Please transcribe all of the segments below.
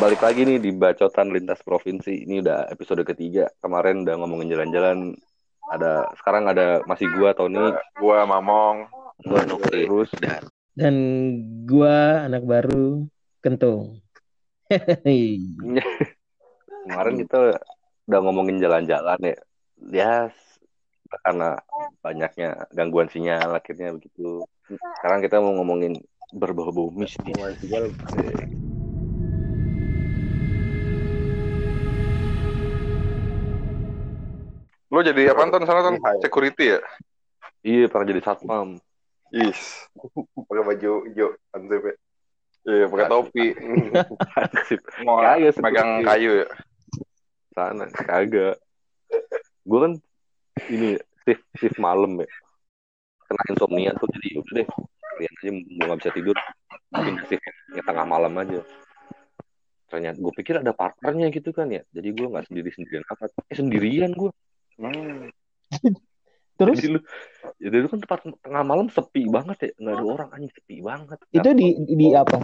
Balik lagi nih di Bacotan Lintas Provinsi. Ini udah episode ketiga. Kemarin udah ngomongin jalan-jalan. Ada sekarang ada masih gua Tony, Gua Mamong. gua Nukri, terus dan Dan gua anak baru kentung. kemarin kita udah ngomongin jalan-jalan ya. Ya karena banyaknya gangguan sinyal akhirnya begitu. Sekarang kita mau ngomongin berbau-bau mistis. Lu jadi apa Ton sana Ton? Security ya? Iya, pernah jadi satpam. Is. Pakai baju hijau ansip ya. Iya, pakai topi. Sip. Mau Kagak, megang security. kayu ya. sana kagak gue kan ini shift shift malam ya kena insomnia tuh jadi udah deh kalian aja nggak bisa tidur pindah shiftnya tengah malam aja ternyata gue pikir ada partnernya gitu kan ya jadi gue nggak sendiri sendirian apa eh sendirian gue Terus jadi lu jadi itu kan tempat tengah malam sepi banget ya nggak ada orang anjing sepi banget itu di di apa?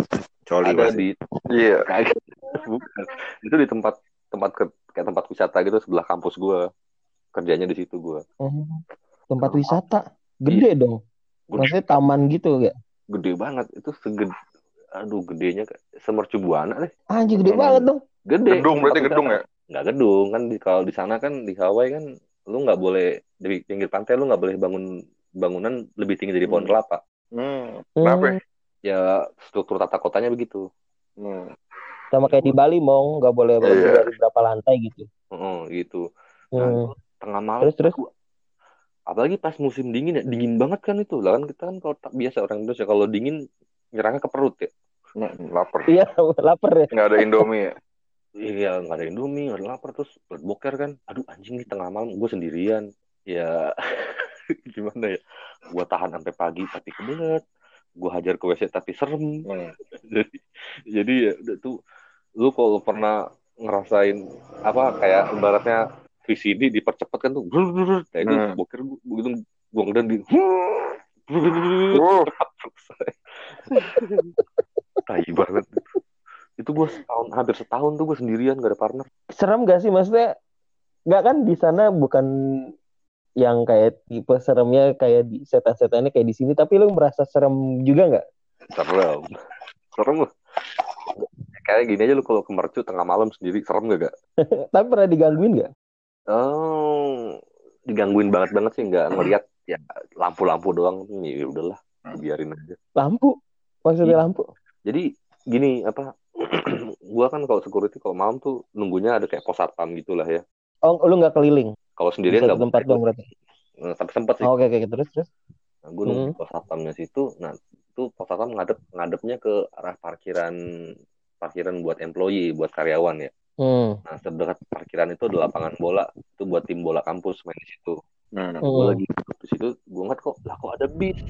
Coli ada pasti. di Iya. bukan itu di tempat tempat ke, kayak tempat wisata gitu sebelah kampus gue kerjanya di situ gue Oh, tempat wisata. Gede dong. Gede. Maksudnya taman gitu ya? gede banget itu segede aduh gedenya kayak semercu buana deh Anjir gede Hmm. banget dong. gede Gedung berarti gedung wisata. ya? Nggak gedung kan di kalau di sana kan di Hawaii kan lu nggak boleh di pinggir pantai lu nggak boleh bangun bangunan lebih tinggi dari pohon Hmm. kelapa Hmm. Kenapa? ya? ya struktur tata kotanya begitu Hmm. Sama kayak di Bali mong nggak boleh lebih Iya. dari berapa lantai gitu. Heeh, gitu nah, Hmm. tengah malam Terus terus. gua- apalagi pas musim dingin ya dingin banget kan itu lah kan kita kan kalau tak biasa orang Indonesia kalau dingin nyerangnya ke perut ya Hmm, Lapar. Iya lapar ya. Nggak ada Indomie ya? Iya, nggak ada Indomie, nggak ada lapar, terus boker kan. Aduh, anjing nih tengah malam, gue sendirian. Ya, gimana ya? Gue tahan sampai pagi tapi kebelet. Gue hajar ke WC tapi serem. Hmm. Jadi, jadi ya udah tuh, lu kalau pernah ngerasain apa kayak ibaratnya VCD dipercepat kan tuh, brr, brr, brr. nah itu Hmm. boker gue begitu gue ngeden di. Tai banget. Itu gue setahun, hampir setahun tuh gue sendirian gak ada partner. Serem gak sih maksudnya? Nggak kan di sana bukan yang kayak tipe seremnya kayak di setan-setannya kayak di sini tapi lu merasa serem juga nggak? Serem. Serem lu. Kayak gini aja lu kalau ke Mercu tengah malam sendiri serem gak gak? Tapi pernah digangguin nggak? Oh, digangguin banget banget sih nggak ngeliat ya lampu-lampu doang ya udahlah biarin aja. Lampu? Maksudnya Iya. lampu? Jadi gini apa? gua kan kalau security kalau malam tuh nunggunya ada kayak pos satpam gitulah ya. Oh, lu nggak keliling? Kalau Di sendirian nggak tempat dong berarti. Eh, Tapi sempet sih. Oh, Oke, oke, terus, terus. Nah, gue nunggu Hmm. pos satpamnya situ. Nah, itu pos satpam ngadep ngadepnya ke arah parkiran parkiran buat employee, buat karyawan ya. Hmm. Nah, terdekat parkiran itu ada lapangan bola. Itu buat tim bola kampus main di situ. Hmm. Gue Hmm. lagi duduk di situ, gue ngeliat kok, lah kok ada bis.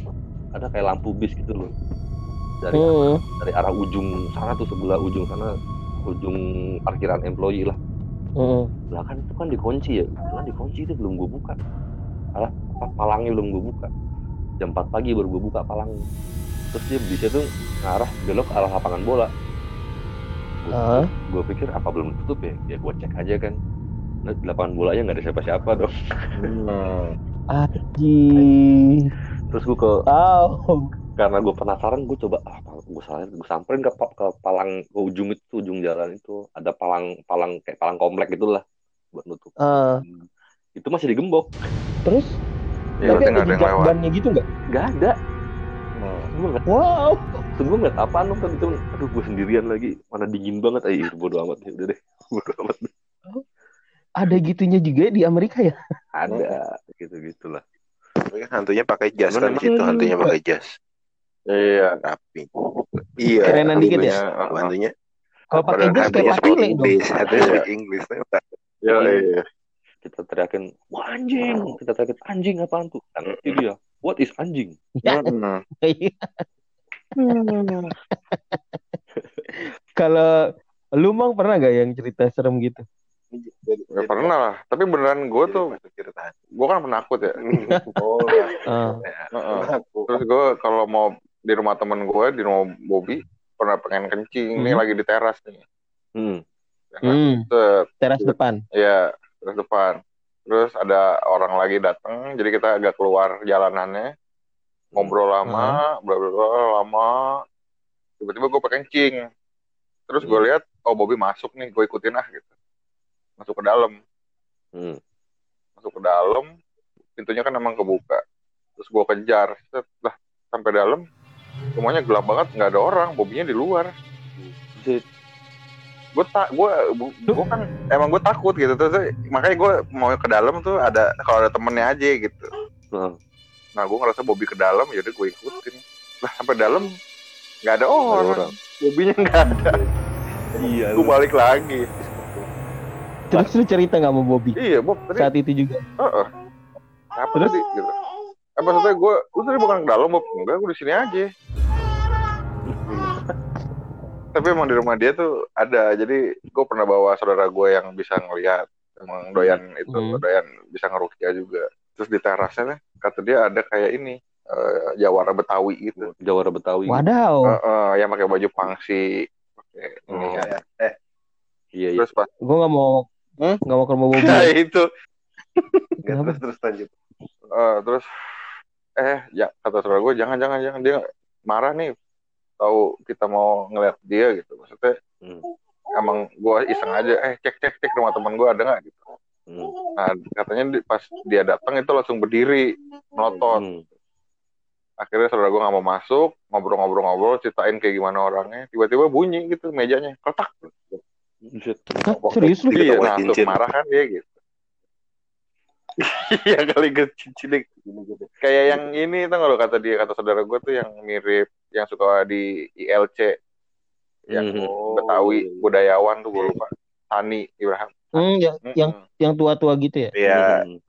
Ada kayak lampu bis gitu loh. Dari Hmm. dari arah ujung sana tuh sebelah ujung sana ujung parkiran employee lah. Hmm. Lah kan itu kan dikunci ya. Lah dikunci itu belum gue buka. Alah, apa palangnya belum gue buka. Jam 4 pagi baru gue buka palangnya. Terus dia bisa tuh ngarah belok ke arah lapangan bola. Gue pikir apa belum tutup ya? Ya gue cek aja kan. Nah, lapangan bolanya nggak ada siapa-siapa dong. Hmm. Aji. Terus gue ke Tahu. Karena gue penasaran gue coba ah gue salah gue samperin ke, ke palang ke ujung itu ujung jalan itu ada palang palang kayak palang komplek gitulah buat nutup Ah. itu masih digembok Terus? Ya, tapi ada jejak lewat. bannya gitu nggak? nggak ada Hmm. gue nggak Wow. gue nggak apaan dong tadi itu aduh gue sendirian lagi mana dingin banget ayo bodo amat ya udah deh bodo amat Ada gitunya juga di Amerika ya? ada gitu gitulah Tapi kan hantunya pakai jas kan di situ hantunya pakai jas. Iya. Rapi. Iya. Kerenan dikit ya? hantunya- Hantunya. Kalau pakai jas kayak hantunya patile speak dong. English, hantunya Iya. speak English. Iya, iya. kita teriakin wah anjing kita teriakin anjing apaan tuh Nggak ngerti dia what is anjing Hmm. Kalau lu mang pernah gak yang cerita serem gitu? Gak pernah lah. Tapi beneran gue tuh, gue kan penakut ya. Oh. Heeh. Terus gue kalau mau di rumah temen gue, di rumah Bobby, pernah pengen kencing. Nih Mhm. lagi di teras nih. Hmm. Ya kan? Hmm, Set, teras depan. ya terus depan terus ada orang lagi datang jadi kita agak keluar jalanannya ngobrol lama bla bla bla lama tiba-tiba gue kencing terus gue Hmm. lihat oh Bobby masuk nih gue ikutin ah gitu masuk ke dalam Hmm. masuk ke dalam pintunya kan emang kebuka terus gue kejar Set, lah sampai dalam semuanya gelap banget nggak ada orang Bobbynya di luar. Gue tak gue gue kan emang gue takut gitu terus makanya gue mau ke dalam tuh ada kalau ada temennya aja gitu. Nah, nah gue ngerasa Bobby ke dalam udah gue ikutin. Lah sampai dalam nggak ada orang, orang. Bobbynya nggak ada. Iya. gue balik lagi. Terus lu cerita nggak sama Bobby iya Bob tadi. Saat itu juga? Heeh. apa Terus? tadi gitu eh maksudnya gue lu tadi bukan ke dalam Bob enggak gue di sini aja tapi emang di rumah dia tuh ada jadi gue pernah bawa saudara gue yang bisa ngeliat emang doyan itu Hmm. doyan bisa ngerukia juga terus di terasnya kata dia ada kayak ini eh, jawara betawi gitu Jawara Betawi. Wadaw. Heeh, yang pakai baju pangsi pakai ini Oh. ya. eh Iya, iya. terus pas Gue nggak mau Hmm? nggak mau ke rumah Bobby. nah itu Ya, Kenapa? terus terus lanjut. Eh, terus eh ya kata saudara gue jangan jangan jangan dia marah nih tahu kita mau ngeliat dia gitu maksudnya Hmm. emang gue iseng aja eh cek cek cek rumah teman gue ada nggak gitu Hmm. nah katanya di- pas dia datang itu langsung berdiri melotot Hmm. akhirnya saudara gue nggak mau masuk ngobrol-ngobrol-ngobrol ceritain kayak gimana orangnya tiba-tiba bunyi gitu mejanya kotak. Hah, serius lu? iya nah marah kan dia gitu iya kali ke cincin kayak yang ini tuh kalau kata dia kata saudara gue tuh yang mirip yang suka di ILC yang Mhm. Betawi budayawan tuh gue lupa Tani Ibrahim Hmm, yang Mm-mm. yang yang tua-tua gitu ya? Iya, Hmm.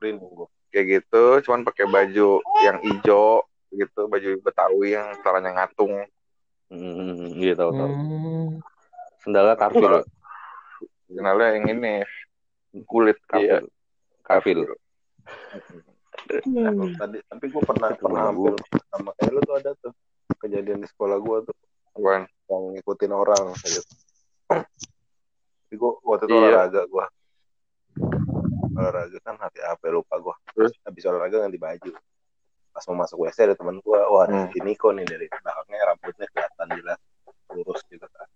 Kayak gitu, cuman pakai baju yang hijau gitu, baju Betawi yang caranya ngatung. Hmm. Iya tahu tahu. Hmm. Sendalnya karfil. Kenalnya yang ini kulit Karfil. Karfil. Nah, tadi tapi gue pernah Itu pernah hampir sama kayak lu tuh ada tuh kejadian di sekolah gue tuh Apaan? yang ngikutin orang gitu. Tapi gue waktu itu Iya. olahraga gue olahraga kan hati apa lupa gue Terus? habis olahraga ganti baju pas mau masuk WC ada teman gue wah ada Hmm. si Niko nih dari belakangnya rambutnya kelihatan jelas lurus gitu kan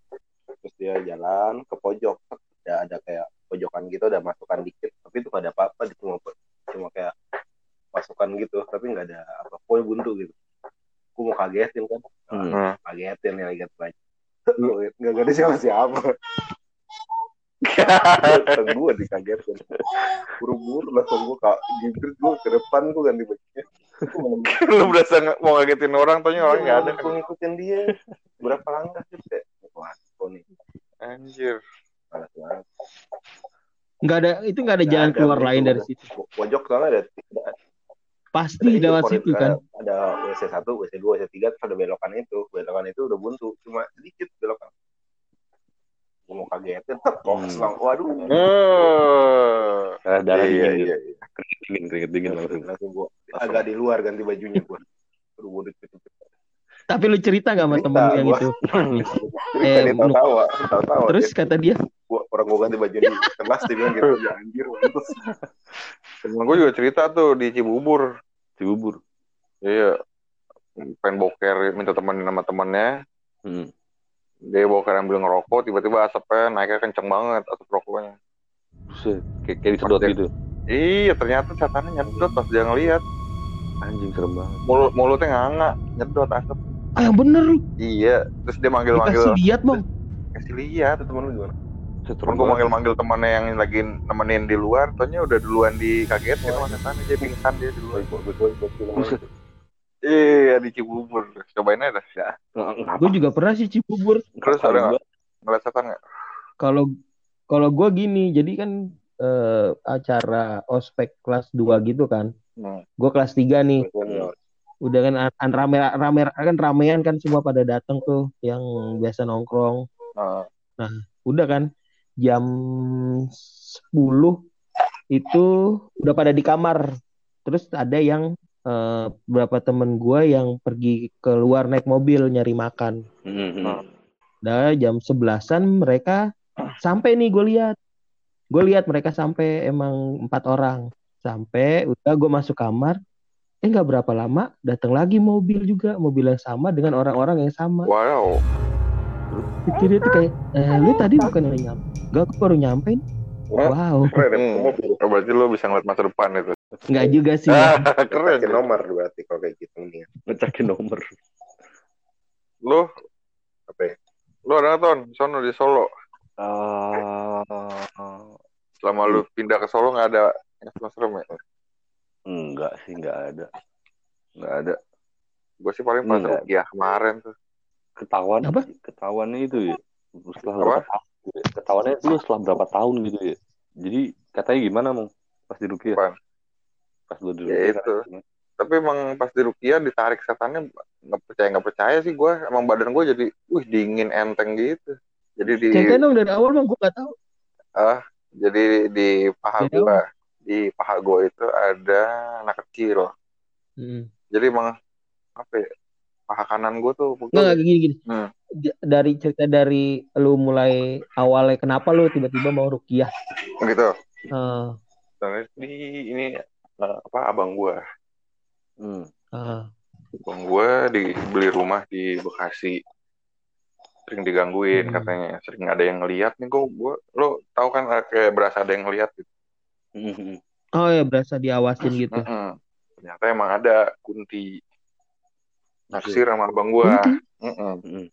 terus dia jalan ke pojok ada ada kayak pojokan gitu ada masukan dikit tapi itu gak ada apa-apa di cuma cuma kayak masukan gitu tapi nggak ada apa pokoknya buntu gitu. Gue mau kagetin kan. Hmm. Hmm. kagetin ya lihat baju nggak ada siapa siapa gue dikagetin. Buru-buru langsung gue kak jibrit gue ke depan gue ganti bajunya. Lu berasa mau ngagetin orang, taunya orang nggak ada. gue ngikutin dia. Berapa langkah gitu kayak wah nih? Anjir. banget Nggak ada itu nggak ada Nggak jalan ada, keluar itu lain dari situ. pojok soalnya ada ada, Pasti itu, lewat situ kan. ada WC 1, WC 2, WC 3 terus ada belokan itu belokan itu udah buntu cuma sedikit belokan gue mau kagetin kos Hmm. lang waduh Eh. Ah, darah Iya, dingin iya, gitu. Keringet dingin, keringet dingin langsung. langsung gue agak di luar ganti bajunya gue Aduh, gue. Tapi lu cerita nggak sama temen lu yang gua. itu? Eh, tadi lu- tahu-tawa, tahu-tawa. Terus Dia- kata dia, gua, orang gue ganti baju di kelas dia bilang gitu, ya anjir, terus Temen gue juga cerita tuh di Cibubur. Cibubur. Iya. Pengen boker, minta temenin sama temennya. Hmm. Dia boker ambil ngerokok, tiba-tiba asapnya naiknya kenceng banget, asap rokoknya. Buset. Kayak, kayak disedot dia- gitu. Iya, ternyata setannya nyedot pas dia ngeliat. Anjing serem banget. Mulut, mulutnya nganga, nyedot asap. ah yang bener lu, Iya, terus dia manggil-manggil. dikasih lihat bang. Kasih lihat. temen lu gimana? Temen gue manggil-manggil temennya yang lagi nemenin di luar, taunya udah duluan dikagetin sama setannya, dia pingsan dia di itu. Iya, di Cibubur. Cobain aja dah. Ya. Nggak Gue juga pernah sih Cibubur. Terus ada nggak? Ngeliat setan nggak? Kalau kalau gue gini, jadi kan eh, acara ospek kelas 2 gitu kan. Hmm. Gue kelas 3 nih. Senior. Udah kan an- rame rame kan ramean kan semua pada datang tuh yang biasa nongkrong. Nah, Udah kan jam 10 itu udah pada di kamar. Terus ada yang eh, beberapa temen gue yang pergi keluar naik mobil nyari makan. Hmm, hmm. Nah. Nah, jam 11-an mereka sampai nih gue lihat gue lihat mereka sampai emang empat orang sampai udah gue masuk kamar eh nggak berapa lama datang lagi mobil juga mobil yang sama dengan orang-orang yang sama Wow. itu dia tuh kayak eh, lu tadi bukan yang nyampe gak aku baru nyampe nih." wow Keren, Hmm. Oh, berarti lu bisa ngeliat masa depan itu. nggak juga sih Ah, ya. keren. Ngecekin nomor berarti kalau kayak gitu nih. Ngecekin nomor. Lu, Apa ya? lu ada nggak, ton? Sono di Solo. Eh, Selama lu pindah ke Solo nggak ada yang serem ya? enggak sih, enggak ada. Enggak ada. Gue sih paling pas Enggak. Rukiah kemarin tuh. Ketahuan Apa? ketahuannya itu ya. Setelah Apa? Ya. Ketahuannya itu setelah berapa tahun gitu ya. Jadi katanya gimana, Mong? Pas di Rukiah. Apaan? Pas lu di Ya Rukiah. itu. Tapi emang pas di Rukiah ditarik setannya nggak percaya nggak percaya sih gue. Emang badan gue jadi, wih dingin enteng gitu. Jadi di, ceritain dong dari awal bang gue nggak tahu ah, jadi di paha gue, di paha gue itu ada anak kecil. hmm. Jadi emang apa ya? Paha kanan gue tuh nggak gini gini Hmm. Dari cerita dari lu mulai awalnya kenapa lu tiba-tiba mau rukiah gitu. Eh, Dan di ini eh, apa abang gue, Hmm. eh. abang gue dibeli rumah di Bekasi. Sering digangguin Hmm. katanya, sering ada yang ngeliat nih gue, gue lo tahu kan kayak berasa ada yang ngeliat gitu. Hmm. oh ya berasa diawasin gitu. Ternyata emang ada kunti naksir sama abang gue. Kunti? Hmm.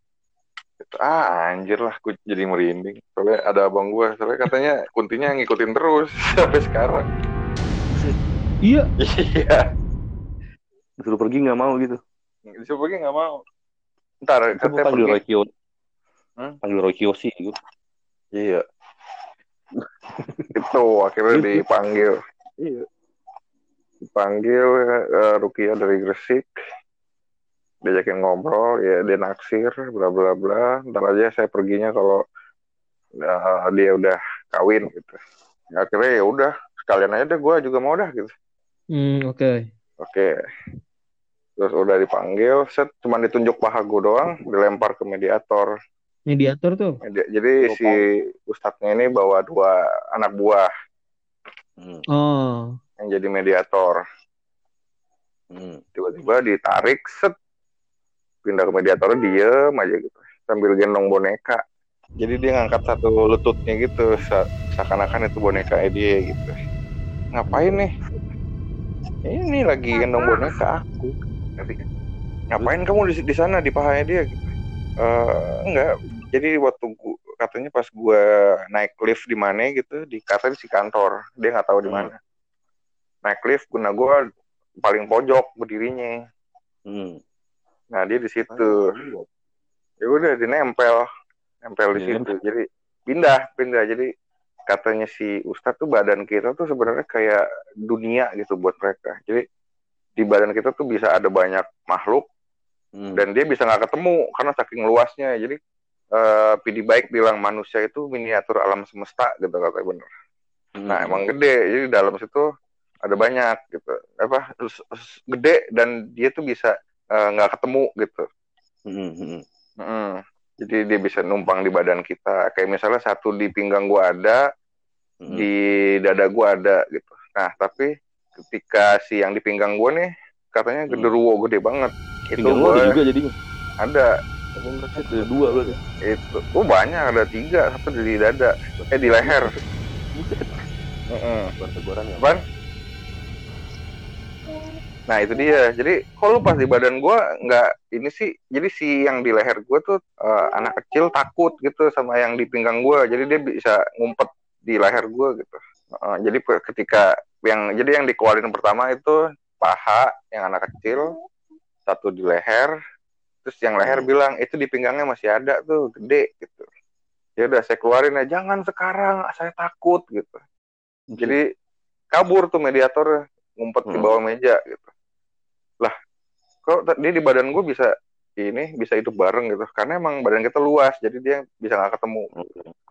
Ah anjir lah, gue jadi merinding. Soalnya ada abang gue, soalnya katanya kuntinya ngikutin terus sampai sekarang. iya Iya. Disuruh pergi nggak mau gitu. Disuruh pergi nggak mau. Ntar Itu katanya panggil Kiyoshi. Hmm? Panggil Roy Kiyoshi gitu. Iya. itu akhirnya dipanggil. Iya. Dipanggil eh, Rukia dari Gresik. Diajakin ngobrol, ya dia naksir, bla bla bla. Ntar aja saya perginya kalau eh, dia udah kawin gitu. Ya, akhirnya ya udah sekalian aja deh gue juga mau dah gitu. hmm, oke Oke. Terus udah dipanggil, set cuman ditunjuk paha gue doang, dilempar ke mediator. mediator tuh Medi- Jadi si ustadznya ini bawa dua anak buah Hmm. oh yang jadi mediator. Hmm. Tiba-tiba ditarik, set pindah ke mediator diem aja gitu, sambil gendong boneka. Jadi dia ngangkat satu lututnya gitu, se- seakan-akan itu boneka dia gitu. Ngapain nih? Ini lagi gendong boneka aku. Ngapain kamu di, di sana di pahanya dia? Gitu. "Eh, enggak. Jadi waktu gua, katanya pas gua naik lift di mana gitu, di katanya si kantor. Dia nggak tahu di mana. Naik lift, guna gua paling pojok berdirinya. Hmm. Nah dia di situ. Ya udah dinempel, nempel di Iya. situ. Jadi pindah, pindah. Jadi katanya si Ustadz tuh badan kita tuh sebenarnya kayak dunia gitu buat mereka. Jadi di badan kita tuh bisa ada banyak makhluk Hmm. dan dia bisa nggak ketemu karena saking luasnya. Jadi eh PD Baik bilang manusia itu miniatur alam semesta gitu katanya bener. Hmm. Nah emang gede, jadi dalam situ ada banyak gitu. Apa gede dan dia tuh bisa eh, nggak ketemu gitu. Hmm. Hmm. Mm. Jadi dia bisa numpang di badan kita. Kayak misalnya satu di pinggang gua ada, Hmm. di dada gua ada gitu. Nah tapi ketika si yang di pinggang gua nih katanya Hmm. genderuwo gede banget. Itu Pinggang lu gua ada juga jadi. ada ada dua berarti. itu. Oh banyak ada tiga, satu di dada, eh di leher. Buset. Ya. Apaan? Nah itu dia. Jadi kalau pas di badan gua nggak ini sih. Jadi si yang di leher gua tuh eh, anak kecil takut gitu sama yang di pinggang gua. Jadi dia bisa ngumpet di leher gua gitu. Eh, jadi ketika yang jadi yang dikeluarin pertama itu paha yang anak kecil, satu di leher. Terus yang leher Hmm. bilang itu di pinggangnya masih ada tuh gede gitu. Ya udah saya keluarin ya jangan sekarang saya takut gitu. Jadi kabur tuh mediator ngumpet di Hmm. bawah meja gitu. Kok dia di badan gue bisa ini bisa hidup bareng gitu? Karena emang badan kita luas, jadi dia bisa nggak ketemu.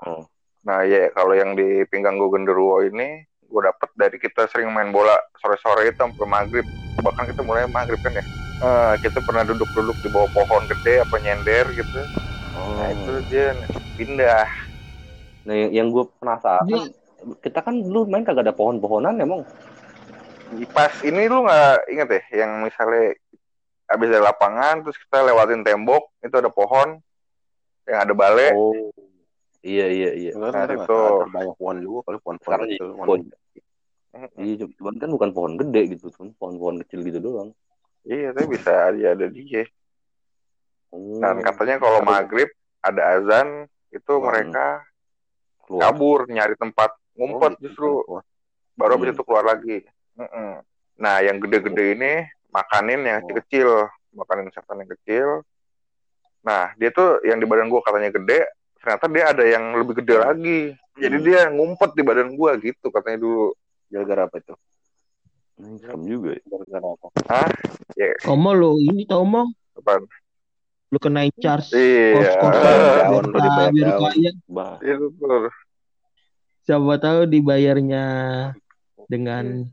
Oh. Nah ya kalau yang di pinggang gue genderuwo ini, gue dapet dari kita sering main bola sore-sore itu sampai maghrib. Bahkan kita mulai maghrib kan ya. Eh, kita pernah duduk-duduk di bawah pohon gede apa nyender gitu. Oh. Nah itu dia pindah. Nah, yang, yang gue penasaran, Dia- kita kan dulu main kagak ada pohon-pohonan emang. Pas ini lu nggak inget ya, yang misalnya habis dari lapangan, terus kita lewatin tembok, itu ada pohon, yang ada bale. Oh. Iya, iya, iya. Nah, itu. banyak pohon juga kali pohon-pohon kecil. jadi pohon- pohon. Iya, cuman kan bukan pohon gede gitu, cuman pohon-pohon kecil gitu doang. Iya, tapi bisa aja ada dia. Oh. Dan katanya kalau maghrib ada azan, itu Hmm. mereka keluar. kabur nyari tempat ngumpet Oh, gitu. justru. Oh, Baru habis Hmm. itu keluar lagi. Mm-mm. Nah, yang gede-gede ini makanin yang kecil, makanin setan yang kecil. Nah, dia tuh yang di badan gua katanya gede, ternyata dia ada yang lebih gede lagi. Jadi Hmm. dia ngumpet di badan gua gitu katanya dulu. Gara-gara apa itu? Serem juga ya. Gara-gara apa? Hah? Ya, Tomo lo ini Tomo apaan? lu kenain charge Iya. kos-kosan biar kaya tuh. siapa tahu dibayarnya dengan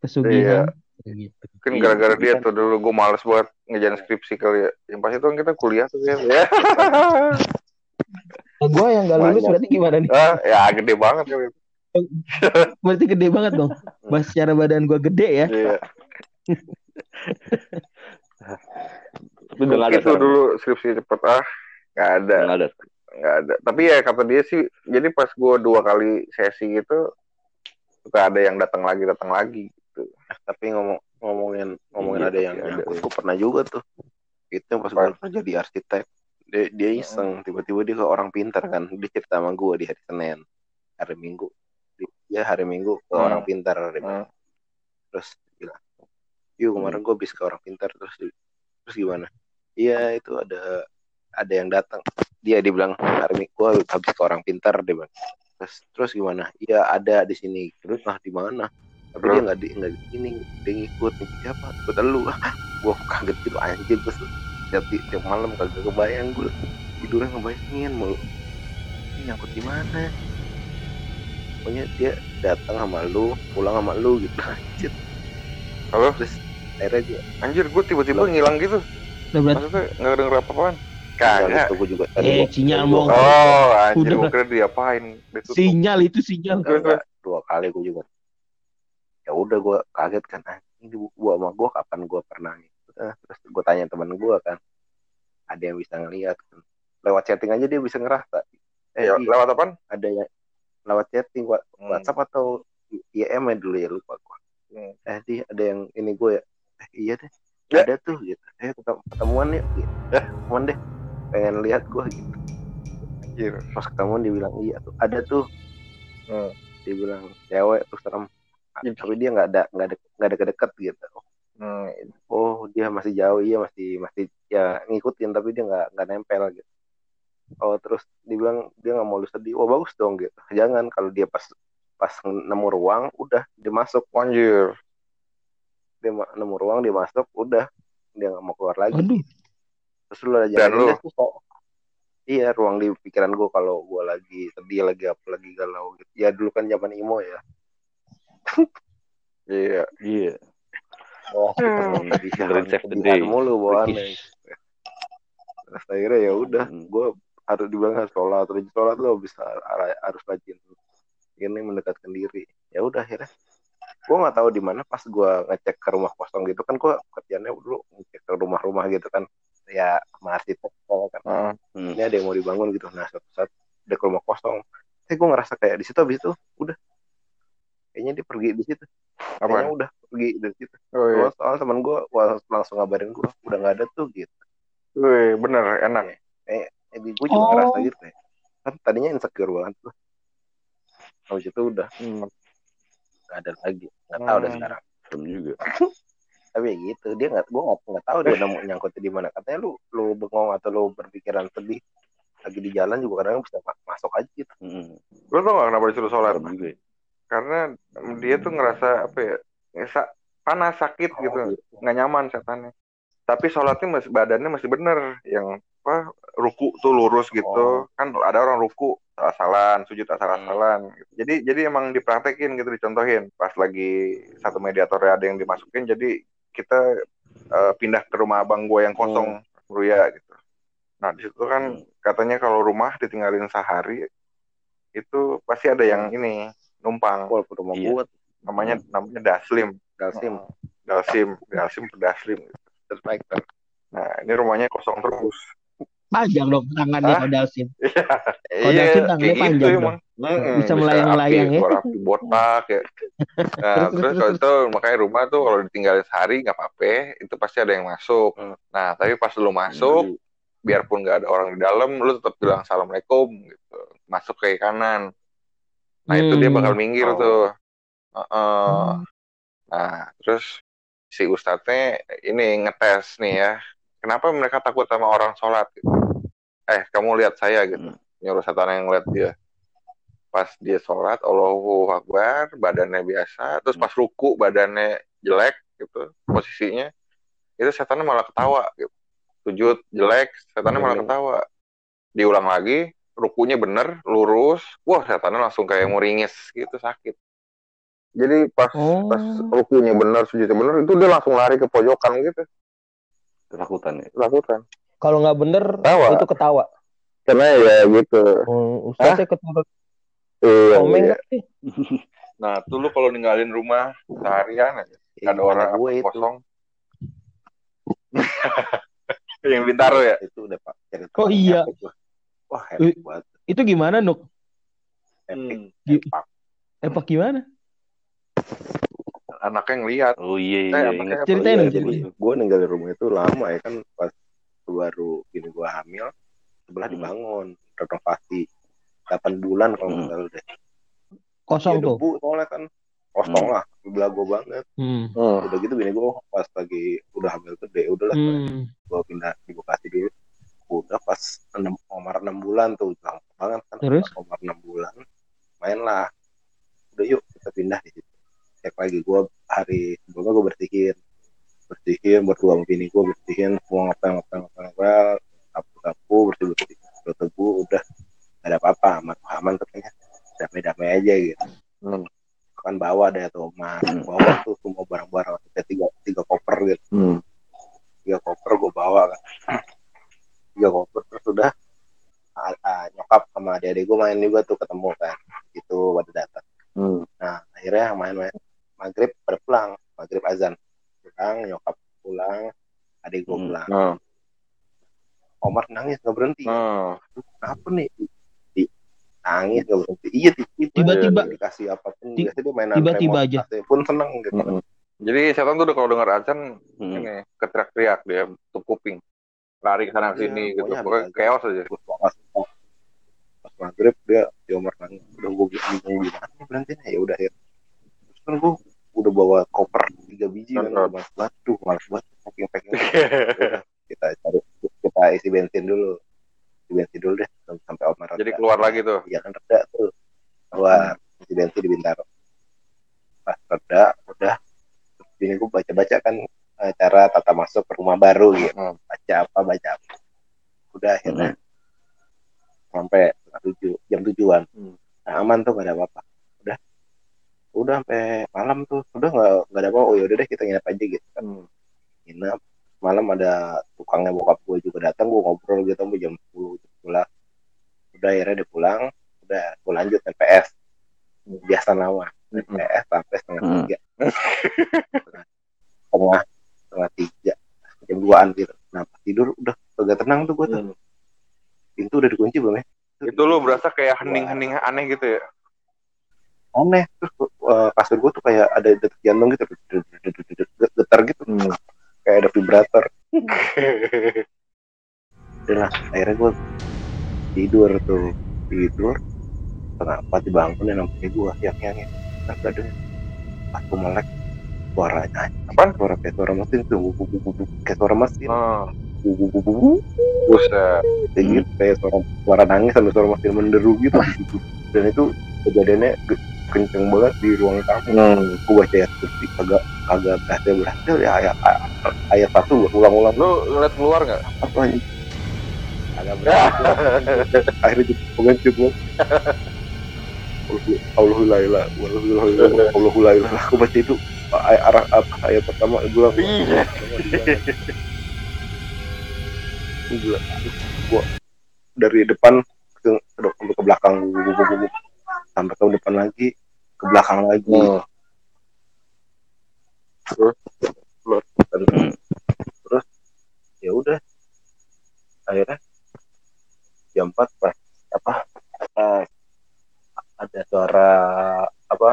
pesugihan gitu. Kan Iya, gara-gara dia kan- tuh dulu gue males banget ngejalan skripsi kali ya. Yang pasti itu kan kita kuliah tuh ya. Gue yang gak lulus Banyak. berarti gimana nih? Ah, ya gede banget kali. itu. Berarti gede banget dong. Bahas secara badan gue gede ya. Iya. tapi udah ada dulu skripsi cepet ah. Gak ada. Nggak ada. nggak ada tapi ya kata dia sih jadi pas gue dua kali sesi gitu suka ada yang datang lagi datang lagi gitu tapi ngomong ngomongin ngomongin Iya, ada yang pasti ada. gue pernah juga tuh. Itu yang pas gue kerja di arsitek. Dia, dia iseng tiba-tiba dia ke orang pintar kan. Dia cerita sama gue di hari Senin hari Minggu. Di- dia hari Minggu ke Hmm. orang pintar bilang. Hmm. terus bilang yuk kemarin gue bis ke orang pintar. Terus terus gimana? Iya itu ada ada yang datang. Dia dibilang hari Minggu gue habis ke orang pintar dia bilang. Terus terus gimana? Iya ada di sini. Terus nah di mana tapi dia nggak di nggak di ini dia ngikut ngikut siapa? Ikut lu. Gue kaget gitu anjir gue tiap tiap malam kagak kebayang gue tidurnya ngebayangin mulu. Ini nyangkut di mana? Pokoknya dia datang sama lu pulang sama lu gitu anjir. Halo terus akhirnya dia anjir gue tiba-tiba ngilang gitu. Udah berarti maksudnya nggak denger apa-apaan? Kagak. itu gue juga tadi Eh, gua- sinyal, gua- oh anjir gue kira diapain ditutup. Sinyal itu sinyal. Enggak, enggak. dua kali gue juga ya udah gue kaget kan ah, ini gua sama gue kapan gue pernah gitu Ah, terus gue tanya teman gue kan ada yang bisa ngeliat kan. lewat chatting aja dia bisa ngerasa eh ya, iya, lewat apaan ada yang lewat chatting Hmm. WhatsApp atau IM ya dulu ya lupa gue Hmm. eh di ada yang ini gue ya eh iya deh Ya. ada tuh gitu eh ketem- ketemuan yuk gitu. eh ketemuan deh pengen lihat gue gitu anjir pas ketemu dia bilang iya tuh ada tuh Hmm. dia bilang cewek tuh serem Ih. tapi dia nggak ada nggak ada nggak ada deket gitu. Hmm. oh dia masih jauh iya masih masih ya ngikutin tapi dia nggak nggak nempel gitu. Oh terus dibilang dia nggak mau lu sedih. Wah bagus dong gitu. Jangan kalau dia pas pas nemu ruang udah dia masuk. Anjir. Dia ma- nemu ruang dia masuk udah. Dia nggak mau keluar lagi. Aduh, terus lu aja Dan lu? iya ruang di pikiran gue kalau gue lagi sedih lagi apa lagi galau gitu. Ya dulu kan zaman imo ya iya Iya. Wah, Dengerin Save the Day. mulu bawaan Wih. terus akhirnya ya udah Hmm. gue harus dibilang harus sholat terus sholat lo bisa harus rajin ini mendekatkan diri ya udah akhirnya gue nggak tahu di mana pas gue ngecek ke rumah kosong gitu kan gue kerjanya dulu ngecek ke rumah-rumah gitu kan ya sama arsitek kan. Hmm. ini ada yang mau dibangun gitu nah suatu saat ada ke rumah kosong tapi gue ngerasa kayak di situ habis itu udah kayaknya dia pergi di situ kayaknya udah pergi dari situ oh iya Soalnya- soalnya temen gue langsung ngabarin gue udah nggak ada tuh gitu Wih, bener enak eh gue juga Oh. ngerasa gitu ya kan tadinya insecure banget tuh habis itu udah Hmm. nggak ada lagi nggak tahu deh Hmm. sekarang Serem juga. tapi ya gitu dia nggak gue nggak nggak tahu dia nemu nyangkutnya di mana katanya lu lu bengong atau lu berpikiran sedih lagi di jalan juga kadang bisa ma- masuk aja gitu Hmm. Lo tau gak kenapa disuruh sholat? Serem juga ya. Karena dia tuh ngerasa apa ya, ya sa- panas sakit gitu, nggak nyaman setannya. Tapi sholatnya masih badannya masih bener, yang apa ruku tuh lurus gitu. Oh. Kan ada orang ruku asal-asalan, sujud asal-asalan. Jadi jadi emang dipraktekin gitu, dicontohin. Pas lagi satu mediatornya ada yang dimasukin, jadi kita eh, pindah ke rumah abang gue yang kosong, Ruya gitu. Nah di situ kan Hmm. katanya kalau rumah ditinggalin sehari itu pasti ada yang ini numpang. Walaupun rumah Iya. gua namanya namanya Daslim. Dalsim Dalsim Dalsim Daslim Striker. nah ini rumahnya kosong terus. Panjang dong tangannya kalau Dalsim. iya. Dalsim tangannya kayak gitu panjang emang. Mm-mm, Bisa melayang-layang api, ya. api botak ya. Nah terus kalau itu makanya rumah tuh kalau ditinggalin sehari nggak apa-apa itu pasti ada yang masuk. Hmm. nah tapi pas lu masuk biarpun nggak ada orang di dalam lu tetap bilang assalamualaikum gitu. Masuk ke kanan nah itu dia Hmm. bakal minggir Oh. tuh Heeh. nah terus si ustadznya ini ngetes nih ya kenapa mereka takut sama orang sholat gitu. eh kamu lihat saya gitu Hmm. nyuruh setan yang ngeliat dia pas dia sholat Allahu Akbar badannya biasa terus pas ruku badannya jelek gitu posisinya itu setannya malah ketawa gitu sujud jelek setannya malah Hmm. ketawa diulang lagi rukunya bener lurus wah setannya langsung kayak mau ringis gitu sakit jadi pas Oh. pas rukunya bener sujudnya bener itu dia langsung lari ke pojokan gitu Ketakutan ya. lakukan Kalau nggak bener Ketawa. itu ketawa. karena ya gitu Oh, Ustaznya keturut iya, komeng iya. nah tuh lu kalau ninggalin rumah seharian aja Ya, ada orang gue itu kosong yang bintaro ya itu udah pak cerita Oh, iya. Epic banget Itu gimana, Nuk? epic Gi- epak Epak gimana? anaknya ngeliat Oh iya Eh, iya apa? Ceritain dong, jadi ceritain. gue ninggalin rumah itu lama ya kan pas baru gini gue hamil sebelah Hmm. dibangun renovasi 8 bulan kalau nggak Hmm. salah deh Kosong Ya, tuh. debu soalnya kan kosong Hmm. lah belago banget Hmm. udah gitu gini gue pas lagi udah hamil gede udah lah Hmm. gue pindah di Bekasi dulu udah pas 6 Omar 6 bulan tuh lama banget kan Terus? Omar 6 bulan main lah. Udah yuk kita pindah di situ. Cek lagi gue hari sebelumnya gue bersihin bersihin berdua sama bini gue bersihin semua ngepel ngepel ngepel ngepel sapu sapu bersih bersih tebu tebu udah. Gak ada apa-apa aman aman katanya damai damai aja gitu. Hmm. kan bawa deh tuh mas Hmm. bawa tuh semua barang-barang. Tiga tiga koper gitu. Hmm. tiga koper gue bawa kan tiga koper terus udah ah, ah, nyokap sama adik-adik gue main juga tuh ketemu kan itu pada datang Hmm. nah akhirnya main-main maghrib pada pulang maghrib azan pulang nyokap pulang adik gue Hmm. pulang Nah, Omar nangis nggak berhenti nah. apa nih nangis nggak berhenti iya tiba-tiba dikasih apa pun Ti- biasanya dia mainan tiba-tiba remote aja. Pun seneng gitu Mm-mm. Jadi setan tuh udah kalau dengar azan Hmm. ini keteriak-teriak dia tutup kuping. Lari ke sana Iya, sini gitu. pokoknya chaos aja. terus pas maghrib dia si Omar nangis udah gue bingung gimana nih ya udah ya. Terus kan gue udah bawa koper tiga biji kan mas banget. Tuh malas banget. Packing packing kita cari kita isi bensin dulu. Isi bensin dulu deh sam- sampai Omar Jadi keluar lagi tuh. iya kan reda tuh. Keluar isi bensin di Bintaro. Pas reda udah. Ini gue baca baca kan cara tata masuk ke rumah baru gitu. Hmm. baca apa baca apa. Udah akhirnya sampai setengah tujuh jam tujuan. Hmm. nah, aman tuh gak ada apa-apa. Udah. Udah sampai malam tuh. Udah nggak nggak ada apa oh ya udah deh kita nginep aja gitu kan. Hmm. nginep. Malam ada tukangnya bokap gue juga datang gue ngobrol gitu sampai jam 10 jam 11 udah akhirnya dia pulang. Udah gue lanjut main PS biasa nama main Hmm. PS sampai setengah Hmm. tiga setengah setengah tiga jam duaan gitu. Nah tidur udah agak tenang tuh gue tuh. Hmm. pintu udah dikunci belum ya? Itu lu berasa kayak hening-hening aneh gitu ya. aneh. Terus uh, kasur gue tuh kayak ada detak jantung gitu. Getar gitu. Hmm. kayak ada vibrator. Udah lah akhirnya gue tidur tuh. Tidur. Kenapa dibangun dan namanya gue yang yang nah gak ada. Pas gue melek suaranya. Apaan? suara kayak suara mesin tuh bu- bu- bu- bu- kayak suara mesin. Oh, bu- bu- bu- bu- bu- buset. kayak gitu kayak suara suara nangis sama suara mesin menderu gitu. Dan itu kejadiannya ge- kenceng banget di ruang tamu. Hmm. gue baca ayat kursi kagak kagak berhasil berhasil ya ayat ayat, satu gue ulang-ulang. Lu ngeliat keluar nggak? apa ini? Agak berhasil. Akhirnya jadi pengen gue Allahulailah Allahulailah Allahulailah aku baca itu arah apa ayat pertama gue Iya. gila gua dari depan ke, ke, ke, belakang bu. sampai ke depan lagi ke belakang lagi Hmm. Terus? Hmm. terus ya udah akhirnya jam 4 pas apa ada suara apa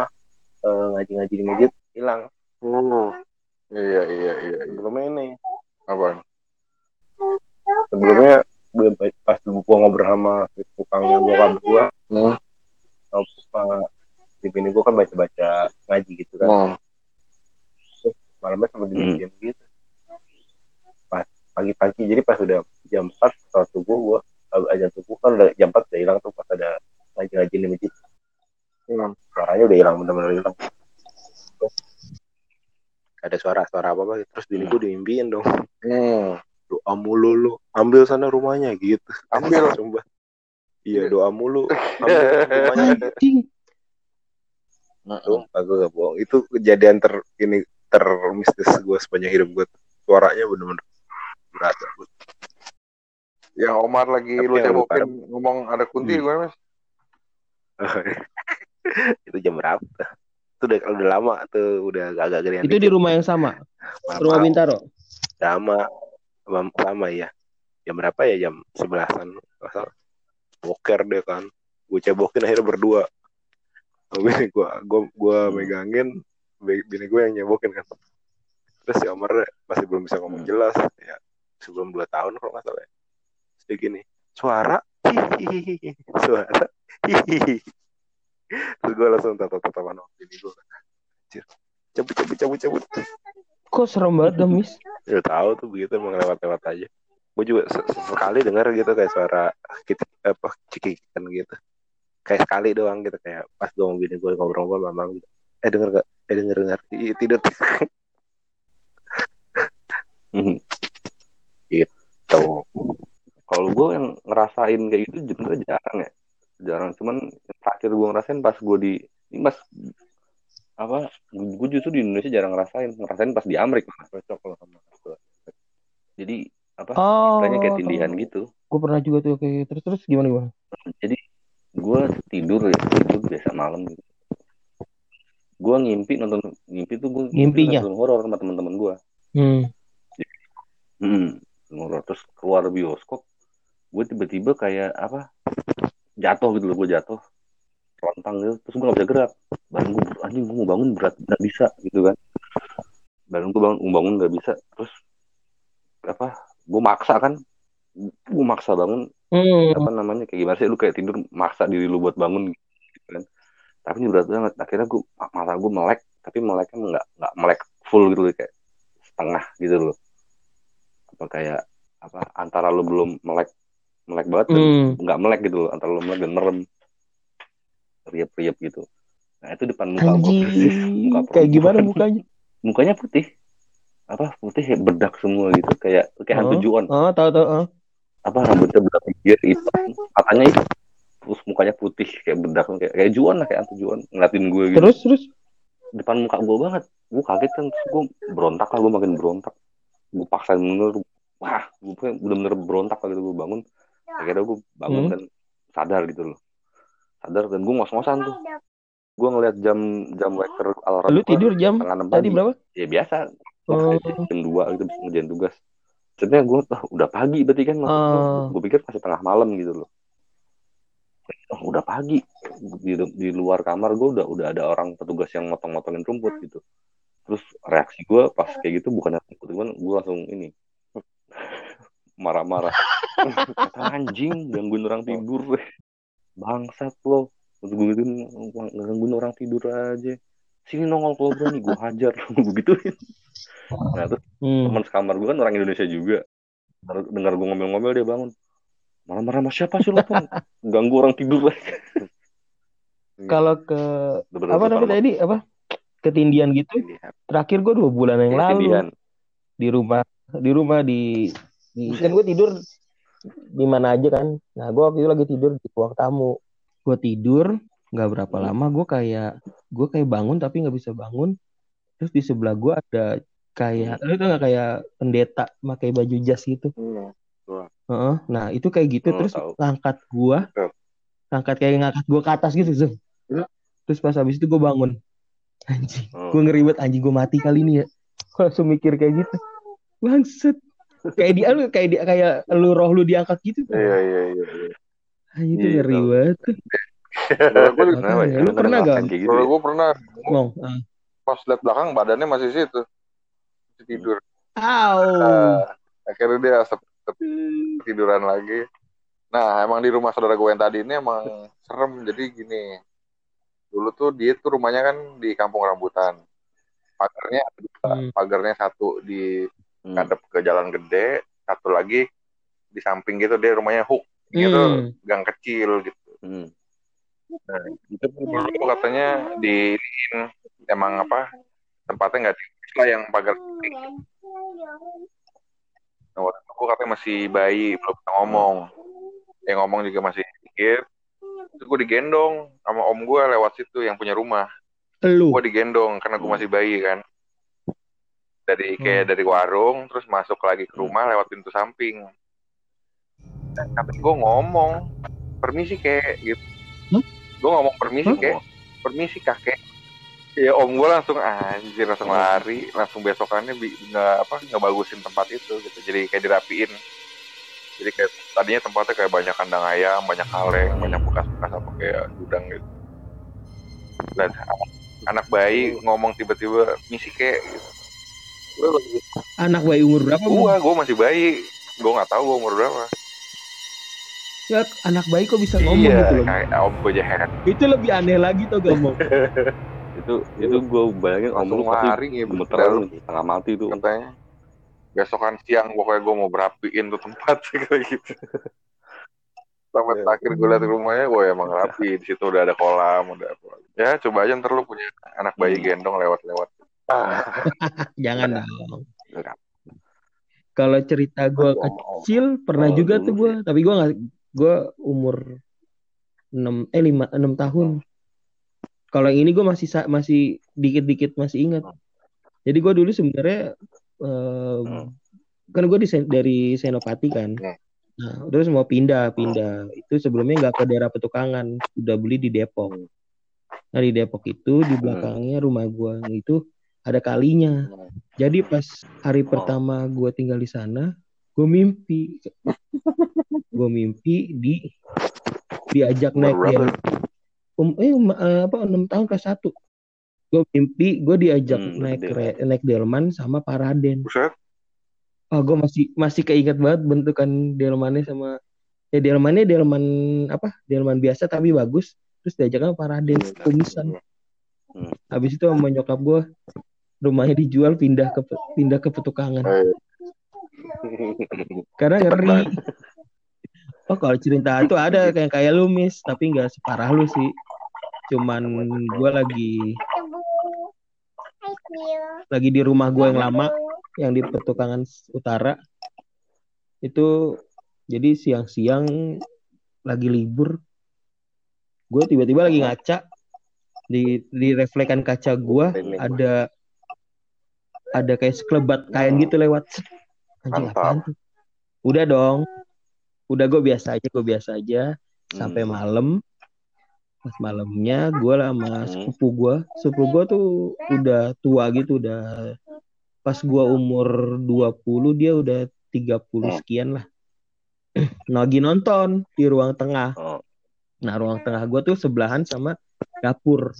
eh, ngaji-ngaji di masjid hilang Oh. Iya, iya, iya. iya. sebelumnya ini Apa? sebelumnya belum pas gua ngobrol sama si tukangnya bokap gua Hmm. sama di bini gua kan baca-baca ngaji gitu kan Hmm. malamnya sama Hmm. diam gitu pas pagi-pagi jadi pas udah jam 4 setelah subuh gua aja subuh kan udah jam 4 udah hilang tuh pas ada ngaji-ngaji di masjid Hmm. suaranya udah hilang bener-bener hilang Terus ada suara-suara apa apa terus bini gua dimimpiin dong Hmm. doa mulu lu ambil sana rumahnya gitu Ambil. Sumpah. iya doa mulu ambil rumahnya Anjing. Sumpah gue gak bohong. Itu kejadian ter ini termistis gue sepanjang hidup gue. Suaranya bener-bener berasa. Yang Omar lagi Tapi lu cebokin ngomong ada kunti Hmm. gue mas. itu jam berapa? Itu udah, udah lama tuh, udah agak gedean. Itu di rumah yang sama, Lama, rumah Bintaro. Lama, lama ya. Jam berapa ya? Jam sebelasan. Boker deh kan. Gue cebokin akhirnya berdua. Bini gue, gue, gue megangin. bi- Bini gue yang nyebokin kan. Terus si Omar masih belum bisa ngomong Hmm. jelas. Ya, sebelum dua tahun kalau nggak salah ya. Gini, suara, hihihi, suara, hihihi. Terus gue langsung tatap-tatapan sama bini gue. Anjir, cabut, cabut, cabut, cabut. Kok serem banget dah, Miss? Ya tahu tuh begitu emang lewat-lewat aja. Gue juga se- sekali dengar gitu kayak suara kit apa cikikan gitu. Kayak sekali doang gitu kayak pas gue bini gue ngobrol-ngobrol sama gitu. Eh denger gak? Eh denger denger. Ih, tidur Hmm. tuh. Kalau gue yang ngerasain kayak gitu sebenarnya jarang ya, jarang. Cuman terakhir gue ngerasain pas gue di, ini pas apa? Gue justru di Indonesia jarang ngerasain, ngerasain pas di Amerika. Cocok loh sama gue. Jadi apa? Oh, Istilahnya kayak tindihan gitu. gue pernah juga tuh kayak terus terus gimana gimana? Jadi gue tidur ya, tidur biasa malam gitu. Gue ngimpi nonton ngimpi tuh gue Ngimpinya? nonton film horor sama teman-teman gue. Hmm. Hmm, horor terus keluar bioskop, gue tiba-tiba kayak apa? Jatuh gitu loh, gue jatuh, lontang gitu, terus gue gak bisa gerak. Badan gue anjing gue mau bangun berat, nggak bisa gitu kan. Badan gue bangun, bangun nggak bisa, terus apa? Gue maksa kan, gue maksa bangun. Hmm. apa namanya kayak gimana sih? Lu kayak tidur maksa diri lu buat bangun gitu kan. Tapi ini berat banget. Akhirnya gue mata gue melek. Tapi meleknya nggak nggak melek full gitu loh, kayak setengah gitu loh. Apa kayak apa antara lu belum melek melek banget dan Hmm. nggak melek gitu loh antara lu melek dan merem. Riap-riap gitu. Nah itu depan muka gue muka Kayak gimana perempuan. mukanya? mukanya putih. Apa putih kayak bedak semua gitu. Kayak kayak hantu Oh. juon. Oh, tahu tahu. Oh. apa rambutnya bedak pinggir hitam. Matanya hitam. Terus mukanya putih kayak bedak. Kayak kayak juan lah kayak antu juan ngeliatin gue gitu. Terus terus. depan muka gue banget. Gue kaget kan terus gue berontak lah gue makin berontak. Gue paksa bener. Wah gue bener-bener berontak lah gitu gue bangun akhirnya gue bangun Hmm. dan sadar gitu loh. Sadar dan gue ngos-ngosan tuh. Gue ngeliat jam jam waker alarm Lu tidur jam enam tadi pagi. berapa? ya biasa. Oh. jam dua gitu bisa ngerjain tugas. Maksudnya gue oh, udah pagi berarti kan Oh. gue pikir masih tengah malam gitu loh. Oh, udah pagi. Di, di luar kamar gue udah udah ada orang petugas yang motong-motongin rumput gitu. Terus reaksi gue pas kayak gitu bukan rumput cuman gue langsung ini. Marah-marah anjing gangguin orang tidur bangsat lo. Gue gituin gangguin orang tidur aja. Sini nongol kalau berani gue hajar. Gue gituin. Nah terus Hmm. teman sekamar gue kan orang Indonesia juga. Dengar, gue ngomel-ngomel dia bangun. Marah-marah sama siapa sih lo pun ganggu orang tidur Kalau ke Bener-bener apa namanya tadi? Apa? Ketindian gitu. Terakhir gue dua bulan yang rumah. lalu. Tindihan. di rumah di rumah di, di kan gue tidur di mana aja kan. Nah gue waktu itu lagi tidur di ruang tamu. Gue tidur nggak berapa Hmm. lama gue kayak gue kayak bangun tapi nggak bisa bangun. Terus di sebelah gue ada kayak lu tau nggak kayak pendeta pakai baju jas gitu. Hmm. Heeh. Nah itu kayak gitu Hmm, terus tahu. ngangkat gua, Betul. ngangkat kayak ngangkat gue ke atas gitu Zem. terus pas habis itu gue bangun anjing Oh. gue ngeribet anjing gue mati kali ini ya Gua langsung mikir kayak gitu bangset kayak dia lu kayak dia kayak lu roh lu diangkat gitu Iya iya iya. iya. anjing itu Iya, ngeri banget ya? lu pernah gak? kayak gitu kalau ya? gue pernah ngomong ah. pas lihat belakang badannya masih situ Masih tidur. Au. Ah, akhirnya dia asap tiduran lagi. Nah emang di rumah saudara gue yang tadi ini emang serem. Jadi gini, dulu tuh dia tuh rumahnya kan di kampung rambutan. Pagarnya ada dua. Hmm. pagarnya satu di Hmm. ngadep ke jalan gede, satu lagi di samping gitu dia rumahnya hook gitu Hmm. gang kecil gitu. Hmm. Nah, itu dulu katanya di emang apa tempatnya nggak di lah yang pagar Nah, waktu itu katanya masih bayi, belum bisa ngomong. Yang ngomong juga masih sedikit. Terus gue digendong sama om gue lewat situ yang punya rumah. Lu. Gue digendong karena gue masih bayi kan. Dari kayak dari warung, terus masuk lagi ke rumah lewat pintu samping. Dan katanya gue ngomong, permisi kek gitu. Hah? Gue ngomong permisi Hah? kek, permisi kakek. Ya om gue langsung anjir langsung lari, langsung besokannya nggak apa nggak bagusin tempat itu gitu. Jadi kayak dirapiin. Jadi kayak tadinya tempatnya kayak banyak kandang ayam, banyak kaleng, banyak bekas-bekas apa kayak gudang gitu. Dan anak, anak bayi ngomong tiba-tiba misi kayak gitu. Anak bayi umur berapa? Gua, gua masih bayi. Gua nggak tahu gua umur berapa. Ya, anak bayi kok bisa ngomong iya, gitu loh. kayak om gue aja heran. Itu lebih aneh lagi tuh gak mau. itu itu gue bayangin om lu pasti gitu. gemeteran setengah mati tuh Katanya besokan siang pokoknya gua mau berapiin tuh tempat kayak gitu. Sampai Iya. terakhir gue liat rumahnya, gue emang rapi. Di situ udah ada kolam, udah apa. Ya coba aja ntar lu punya anak bayi Hmm. gendong lewat-lewat. Jangan dong. Kalau cerita gue kecil pernah Oh, juga tuh gue, tapi gue nggak, gue umur 6 eh 5 6 tahun. Kalau yang ini gue masih masih dikit-dikit masih ingat. Jadi gue dulu sebenarnya eh, Hmm. kan gue dari Senopati kan. Hmm. Nah, terus mau pindah, pindah. Itu sebelumnya nggak ke daerah Petukangan, udah beli di Depok. Nah, di Depok itu di belakangnya rumah gua itu ada kalinya. Hmm. Jadi pas hari Oh. pertama gua tinggal di sana, gue mimpi. gue mimpi di diajak naik del um, eh um, eh, apa enam tahun kelas satu gue mimpi gue diajak Hmm, naik re- naik delman sama Paraden Buset, Oh, gue masih masih keinget banget bentukan delmannya sama ya delmannya delman apa? Delman biasa tapi bagus. Terus diajaknya Paraden kumisan. Hmm. Habis itu sama nyokap gue rumahnya dijual pindah ke pindah ke petukangan. Karena ngeri. Oh kalau cerita itu ada kayak kayak lu mis, tapi nggak separah lu sih. Cuman gue lagi lagi di rumah gue yang lama yang di petukangan utara itu jadi siang-siang lagi libur gue tiba-tiba lagi ngaca di di reflekan kaca gue ada ada kayak sekelebat kain gitu lewat anjing Mantap. apaan tuh udah dong udah gue biasa aja gue biasa aja sampai Hmm. malam pas malamnya gue sama Hmm. sepupu gue sepupu gue tuh udah tua gitu udah pas gue umur 20 dia udah 30 Hmm. sekian lah lagi nonton di ruang tengah Oh. nah ruang tengah gue tuh sebelahan sama dapur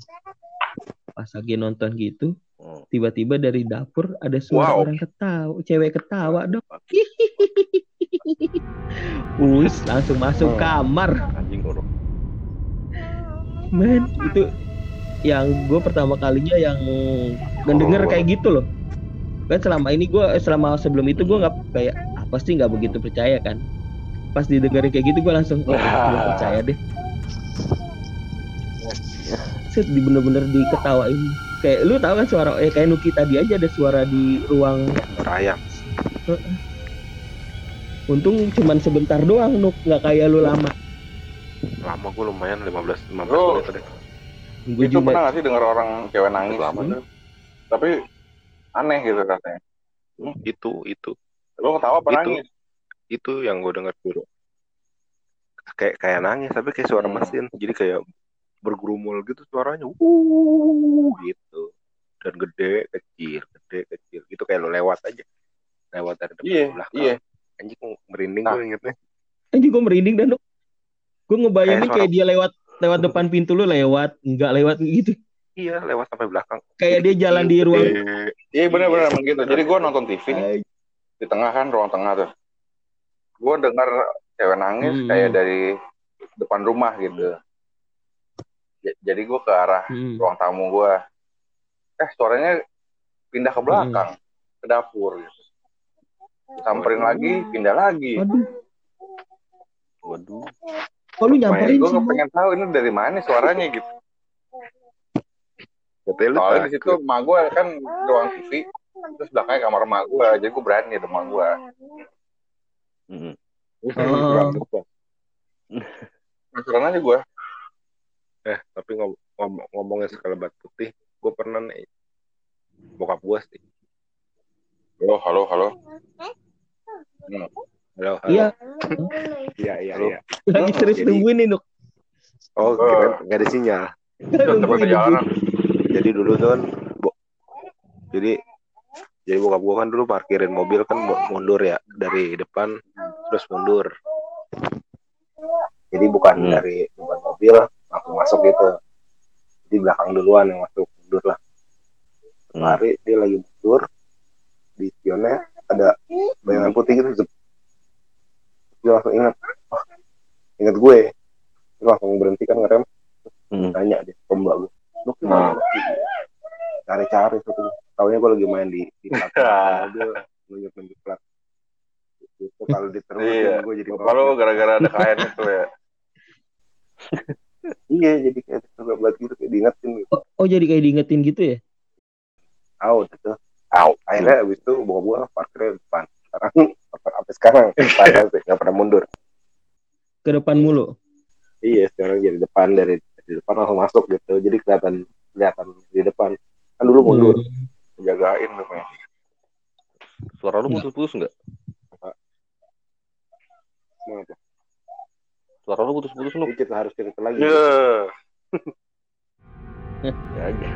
pas lagi nonton gitu. Tiba-tiba dari dapur ada suara Wow. orang ketawa cewek ketawa dong. Wis langsung masuk Hmm. kamar. Anjing men itu yang gue pertama kalinya yang mendengar Oh. kayak gitu loh. Kan selama ini gue selama sebelum itu gue nggak kayak apa sih nggak begitu percaya kan? Pas didengarin kayak gitu gue langsung oh, gue percaya deh. Set di bener-bener diketawain kayak lu tahu kan suara eh kayak Nuki tadi aja ada suara di ruang ayam. untung cuman sebentar doang Nuk nggak kayak lu lama lama gue lumayan 15 15 Oh. menit tadi gue Itu juga pernah gak sih denger orang cewek nangis Lama. gitu? Tapi aneh gitu katanya. itu itu Lo ketawa apa Itu. nangis? itu yang gue dengar dulu kayak kayak nangis tapi kayak suara Hmm. mesin jadi kayak bergerumul gitu suaranya uh gitu dan gede kecil gede kecil gitu kayak lo lewat aja lewat dari depan Iya, ke belakang iya. anjing merinding Nah. gue ingetnya Anjing gue merinding dan gue ngebayangin Kayak kayak dia lewat lewat depan pintu lu lewat nggak lewat gitu iya lewat sampai belakang kayak dia jalan di ruang. Iya benar-benar emang gitu. Jadi gue nonton TV nih Ay, di tengah kan ruang tengah tuh. Gue dengar cewek nangis Hmm. kayak dari depan rumah gitu. Jadi gue ke arah hmm. ruang tamu gue. Eh suaranya pindah ke belakang ke dapur gitu. Samperin lagi, pindah lagi. Waduh, Waduh. kok lu nyamperin Gue sih? Pengen tahu ini dari mana suaranya gitu. Soalnya di situ emak gue kan ruang TV, terus belakangnya kamar emak gue, jadi gue berani ada emak gue. Mm-mm. Oh. Penasaran aja gue. Eh tapi ngom ngom- ngomongnya sekelebat putih gue pernah nih. Bokap gue sih. Halo, halo, halo. halo halo. Iya, iya iya Halo. iya. Lagi serius Jadi- nungguin nih, Nuk. oh keren nggak ada sinyal. Jadi dulu tuh kan bo- jadi jadi bokap gue kan dulu parkirin mobil kan mu- mundur ya dari depan terus mundur. Jadi bukan Hmm. dari depan mobil langsung masuk gitu di belakang duluan yang masuk mundur lah Hmm. hari dia lagi mundur di spionnya ada bayangan putih gitu zep. dia langsung ingat oh, ingat gue dia langsung berhenti kan ngerem Hmm. tanya dia ke mbak gue lu Nah. gimana cari-cari tuh taunya gue lagi main di di mobil nunjuk nunjuk plat itu kalau diterusin Iya. gue jadi lu gara-gara ada kain itu ya. iya jadi kayak terbebat gitu kayak diingetin gitu Oh, jadi kayak diingetin gitu ya? out itu out akhirnya abis itu gue parkirnya di depan sekarang sampai sampai sekarang depan sampai nggak pernah mundur Ke depan mulu. iya sekarang jadi depan dari dari depan langsung masuk gitu jadi kelihatan kelihatan di depan kan dulu mundur Hmm. Jagain lu Pak. Suara lu Enggak. putus-putus enggak? Mau apa? Suara lu putus-putus lu. Dikit lah, harus cerita lagi Iya. Ya aja.